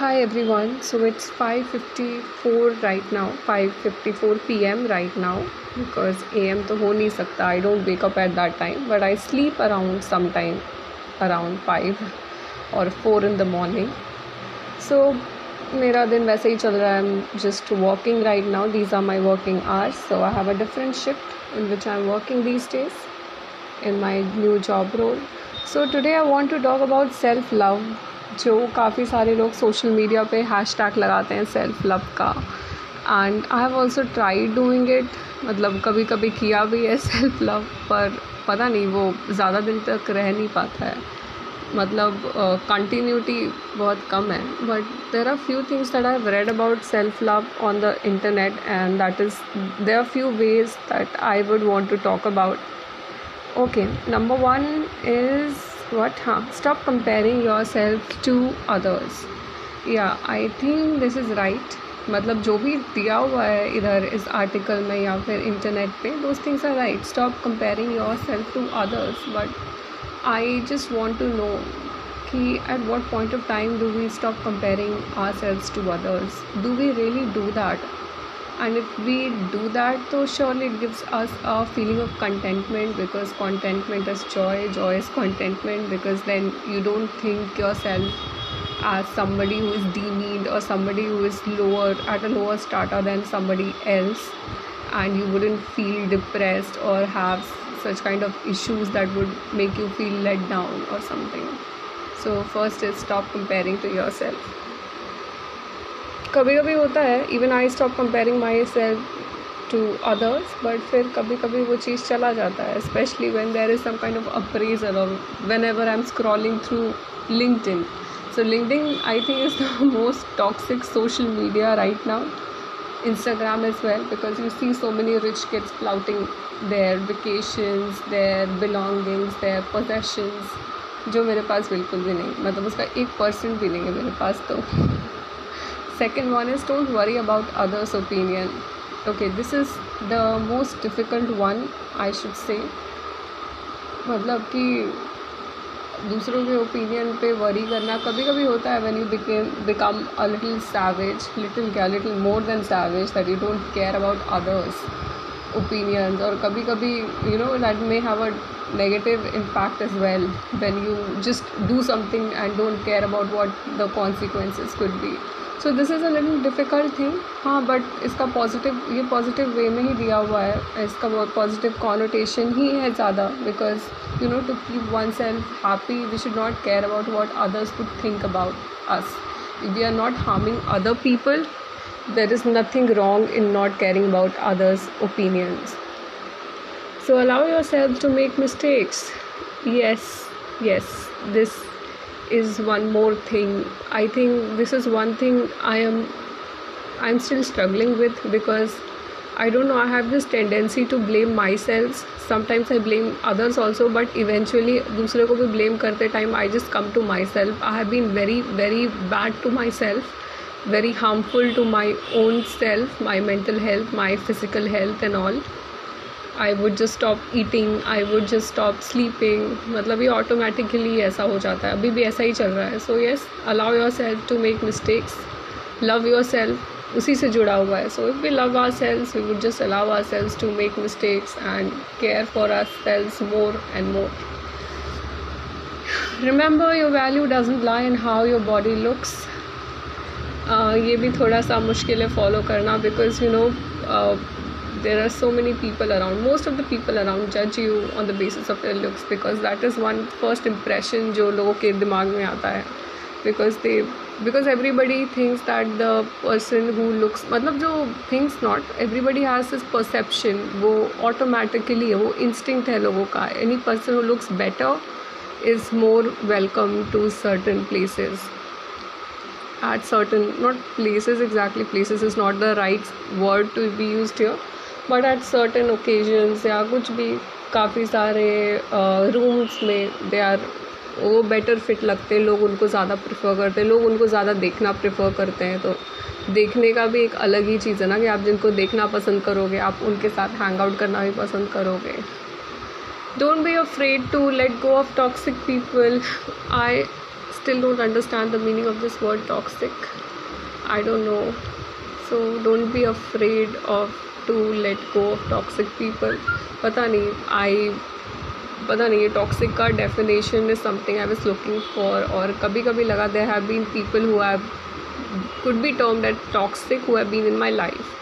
Hi everyone. So it's 5:54 right now. 5:54 p.m. right now because AM तो हो नहीं सकता. I don't wake up at that time, but I sleep around sometime around 5 or 4 in the morning. So मेरा दिन वैसे ही चल रहा है. I'm just working right now. These are my working hours. So I have a different shift in which I'm working these days in my new job role. So today I want to talk about self love. जो काफ़ी सारे लोग social media पे hashtag लगाते हैं self love का। And I have also try doing it मतलब कभी कभी किया भी है सेल्फ़ लव पर पता नहीं वो ज़्यादा दिन तक रह नहीं पाता है। मतलब कंटिन्यूटी uh, बहुत कम है। But there are few things that I have read about self love on the internet and that is there are few ways that I would want to talk about okay number one is what? Huh. Stop comparing yourself to others. या I think this is right मतलब जो भी दिया हुआ है इधर इस article में या फिर इंटरनेट पे those things are right stop comparing yourself to others but I just want to know कि at what point of time do we stop comparing ourselves to others do we really do that and if we do that so surely it gives us a feeling of contentment because contentment is joy joy is contentment because then you don't think yourself as somebody who is demeaned or somebody who is lower at a lower strata than somebody else. And you wouldn't feel depressed or have such kind of issues that would make you feel let down or something. So first is stop comparing to yourself कभी कभी होता है even I stop comparing myself to others but फिर कभी कभी वो चीज़ चला जाता है specially when there is some kind of appraise along whenever I am scrolling through LinkedIn so LinkedIn I think is the most toxic social media right now Instagram is well because you see so many rich kids flaunting their vacations their belongings their possessions जो मेरे पास बिल्कुल भी नहीं मतलब उसका एक percent भी नहीं है मेरे पास तो। Second one is don't worry about others opinion okay this is the most difficult one I should say मतलब कि दूसरों के ओपिनियन पे वरी करना कभी कभी होता है when you became become a little savage little क्या little more than savage that you don't care about others opinion और कभी कभी you know that may have a negative impact is well when you just do something and don't care about what the consequences could be so this is a little difficult thing हाँ but इसका positive ये positive way में ही दिया हुआ है इसका positive connotation ही है ज़्यादा because you know to keep oneself happy we should not care about what others could think about us we are not harming other people there is nothing wrong in not caring about others' opinions. So allow yourself to make mistakes. Yes, yes, this is one more thing i think this is one thing i am i'm still struggling with because i don't know i have this tendency to blame myself sometimes i blame others also but eventually दूसरे को भी blame करते time i just come to myself i have been very very bad to myself very harmful to my own self my mental health my physical health and all I would just stop eating I would just stop sleeping मतलब ये automatically ऐसा हो जाता है। अभी भी ऐसा ही चल रहा है। So yes allow yourself to make mistakes love yourself उसी से जुड़ा हुआ है। So if we love ourselves we would just allow ourselves to make mistakes and care for ourselves more and more remember your value doesn't lie in how your body looks ये भी थोड़ा सा मुश्किल है फॉलो करना because you know there are so many people around most of the people around judge you on the basis of your looks because that is one first impression जो लोगों के दिमाग में आता है because they because everybody thinks that the person who looks मतलब जो thinks not everybody has this perception वो automatically है वो instinct है लोगों का any person who looks better is more welcome to certain places at certain not places exactly places is not the right word to be used here but at certain occasions या कुछ भी, काफ़ी सारे rooms में they are वो better fit लगते हैं, लोग उनको ज़्यादा प्रेफर करते हैं, लोग उनको ज़्यादा देखना प्रेफर करते हैं तो देखने का भी एक अलग ही चीज़ है ना कि आप जिनको देखना पसंद करोगे, आप उनके साथ हैंग आउट करना भी पसंद करोगे। Don't be afraid to let go of toxic people I still don't understand the meaning of this word toxic I don't know so don't be afraid of to let go of toxic people पता नहीं I पता नहीं, ये toxic का definition is something I was looking for और कभी कभी लगा they have been people who have could be term that toxic who have been in my life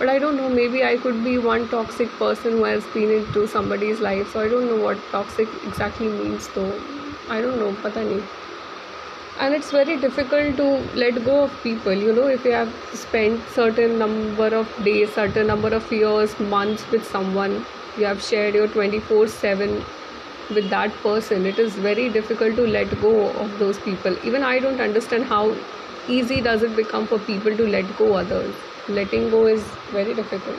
but I don't know maybe I could be one toxic person who's been into somebody is life so I don't know what toxic exactly means तो I don't no पता नहीं. and it's very difficult to let go of people you know if you have spent certain number of days certain number of years months with someone you have shared your 24/7 with that person it is very difficult to let go of those people. Even i don't understand how easy does it become for people to let go others. Letting go is very difficult.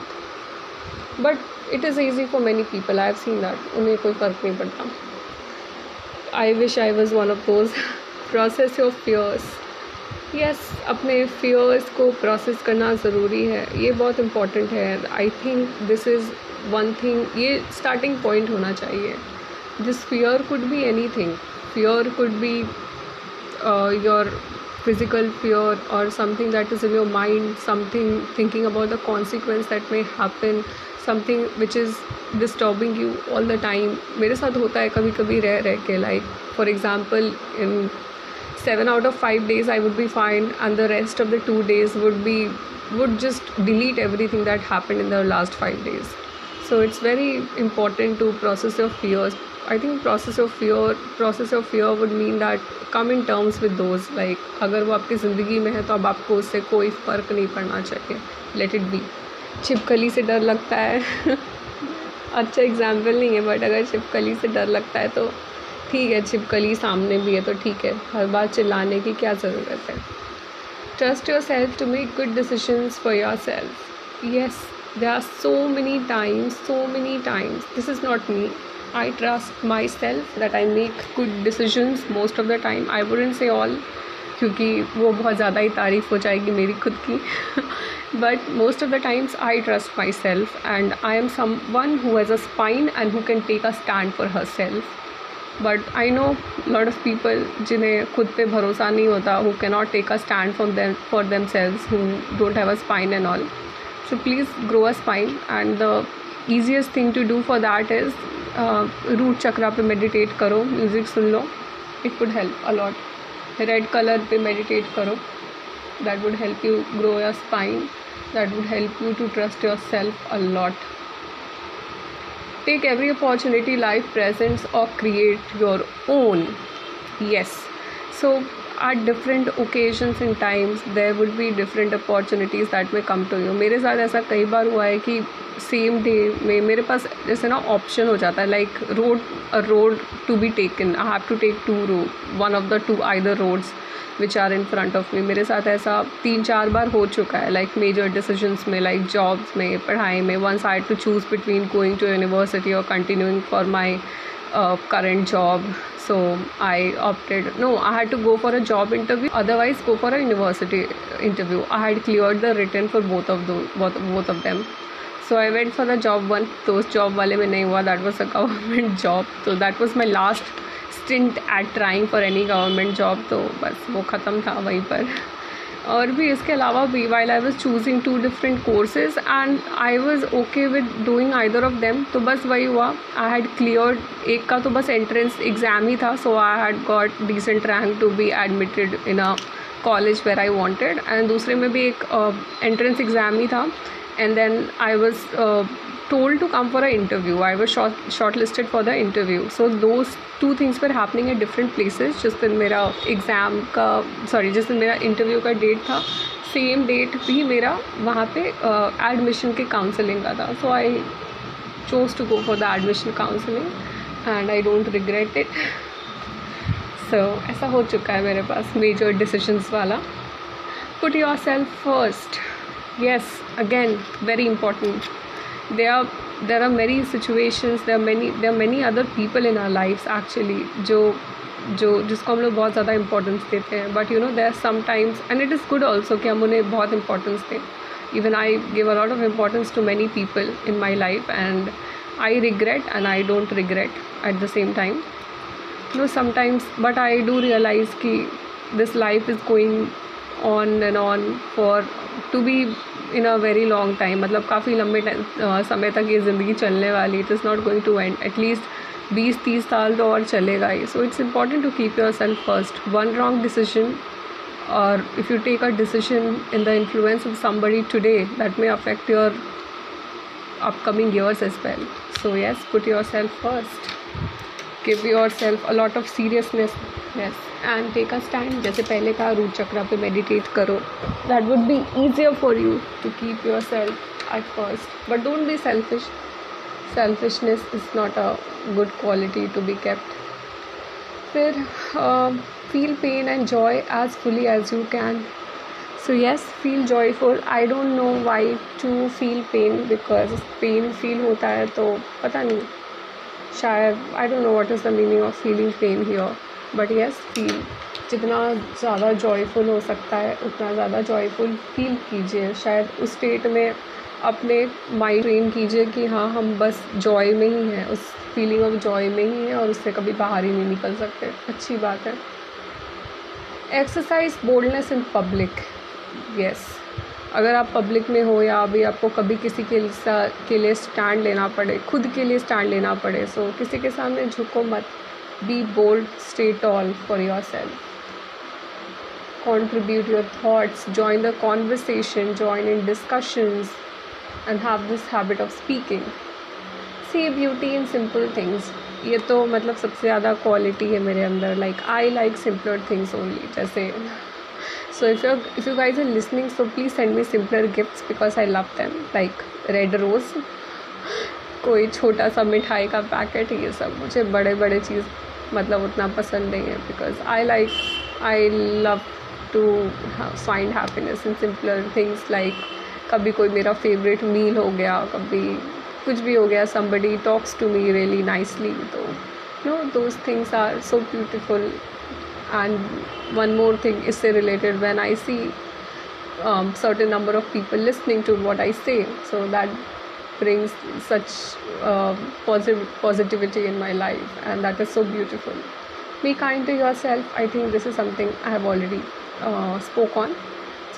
But it is easy for many people i have seen that. unhe koi fark nahi padta i wish i was one of those. Process your fears yes अपने fears को process करना ज़रूरी है। ये बहुत important है। I think this is one thing ये starting point होना चाहिए। This fear could be anything fear could be your physical fear और something that is in your mind something thinking about the consequence that may happen something which is disturbing you all the time मेरे साथ होता है कभी कभी रह रह के like for example in seven out of five days I would be fine and the rest of the two days would be would just delete everything that happened in the last five days so it's very important to process your fears I think process of fear process of fear would mean that come in terms with those like अगर वो आपकी ज़िंदगी में है तो अब आपको उससे कोई फ़र्क नहीं पड़ना चाहिए लेट इट बी छिपकली से डर लगता है अच्छा एग्ज़ाम्पल नहीं है बट अगर छिपकली से डर लगता है तो ठीक है, छिपकली सामने भी है तो ठीक है। हर बार चिल्लाने की क्या ज़रूरत है? Trust yourself to make good decisions for yourself yes they are so many times so many times this is not me I trust myself that I make good decision most of the time I wouldn't say all क्योंकि वो बहुत ज़्यादा ही तारीफ़ हो जाएगी मेरी खुद की। But most of the times I trust myself and I am someone who has a spine and who can take a stand for herself but I know lot of people जिन्हें खुद पे भरोसा नहीं होता who can not take a stand for them for themselves who don't have a spine and all so please grow a spine and the easiest thing to do for that is root chakra पे meditate करो music सुन लो. It would help a lot red colour पे meditate करो. That would help you grow your spine that would help you to trust yourself a lot take every opportunity life presents or create your own. Yes. So at different occasions and times, there would be different opportunities that may come to you. मेरे साथ ऐसा कई बार हुआ है कि same day में मेरे पास जैसे ना ऑप्शन हो जाता है like road road to be taken I have to take to road one of the two I either roads which are in front of me मेरे साथ ऐसा तीन चार बार हो चुका है लाइक मेजर डिसीजंस में लाइक like जॉब्स में, पढ़ाई में. One side to choose between going to university और continuing for my current job so i opted no i had to go for a job interview otherwise go for a university interview i had cleared the written for both of those both, both of them so i went for the job one those job wale mein nahi hua that was a government job so that was my last stint at trying for any government job तो बस वो ख़त्म था वहीं पर और भी इसके अलावा भी while I was choosing to different courses and I was okay with doing either of them तो बस वही हुआ। आई हैड क्लियर एक का तो बस एंट्रेंस एग्ज़ाम ही था so I had got decent rank to be admitted in a college where I wanted and दूसरे में भी एक एंट्रेंस uh, एग्ज़ाम ही था। And then I was told to come for an interview. I was short shortlisted for the interview. So those two things were happening at different places. जिस दिन मेरा exam का सॉरी जिस दिन मेरा interview का डेट था सेम डेट भी मेरा वहाँ पे एडमिशन के काउंसलिंग का था so I chose to go for the admission counseling and I don't regret it. so ऐसा हो चुका है मेरे पास major decisions वाला put yourself first yes again very important there are there are many situations, there are many, there are many other people in our lives, actually, जो जो, जिसको हम लोग बहुत ज़्यादा इंपॉर्टेंस देते हैं। But you know there sometimes and it is good also कि हम उन्हें बहुत इंपॉर्टेंस दें। Even I give a of importance to many people in my life and I regret and I don't regret at the same time no sometimes but I do realize कि this life is going on and on for to be in a very long time मतलब काफ़ी लंबे समय तक ये ज़िंदगी चलने वाली it is not going to end at least बीस, तीस साल तो और चलेगा ही. So it's important to keep yourself first one wrong decision और if you take a decision in the influence of somebody today that may affect your upcoming years as well so yes put yourself first give yourself a lot of seriousness yes and take a stand जैसे पहले कहा, root chakra पे meditate करो. That would be easier for you to keep yourself at first but don't be selfish selfishness is not a good quality to be kept फिर feel pain and joy as fully as you can so yes feel joyful I don't know why to feel pain because pain feel होता है तो पता नहीं. शायद I don't know what is the meaning of feeling pain he but yes feel जितना ज़्यादा joyful हो सकता है, उतना ज़्यादा जॉयफुल फील कीजिए। शायद उस स्टेट में अपने माइंड ट्रेन कीजिए कि हाँ हम बस जॉय में ही हैं। उस फीलिंग ऑफ़ जॉय में ही हैं और उससे कभी बाहर ही नहीं निकल सकते। अच्छी बात है। Exercise boldness in public yes अगर आप पब्लिक में हो या अभी आपको कभी किसी के के लिए स्टैंड लेना पड़े, खुद के लिए स्टैंड लेना पड़े सो किसी के सामने झुको मत। be bold stay tall for yourself contribute your thoughts join the conversation join in discussions and have this habit of speaking see beauty in simple things ये तो मतलब सबसे ज़्यादा क्वालिटी है मेरे अंदर like I like simpler things only जैसे so if you if you guys are listening so please send me simpler gifts because I love them like red rose कोई छोटा सा मिठाई का पैकेट ये सब मुझे बड़े बड़े चीज़ मतलब उतना पसंद नहीं है because I like I love to find happiness in simpler things like कभी कोई मेरा फेवरेट मील हो गया, कभी कुछ भी हो गया somebody talks to me really nicely तो you know those things are so beautiful and one more thing इससे related when I see certain number of people listening to what I say so that brings such uh, positive positivity in my life and that is so beautiful. Be kind to yourself. I think this is something i have already uh, spoke on.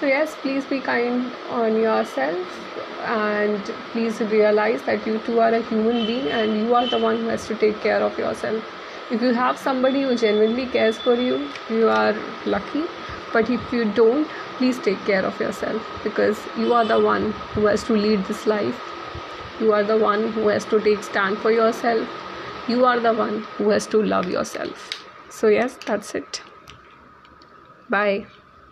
So yes please be kind on yourself and please realize that you too are a human being and you are the one who has to take care of yourself. If you have somebody who genuinely cares for you you are lucky. But if you don't please take care of yourself because you are the one who has to lead this life you are the one who has to take stand for yourself. You are the one who has to love yourself. So yes that's it. Bye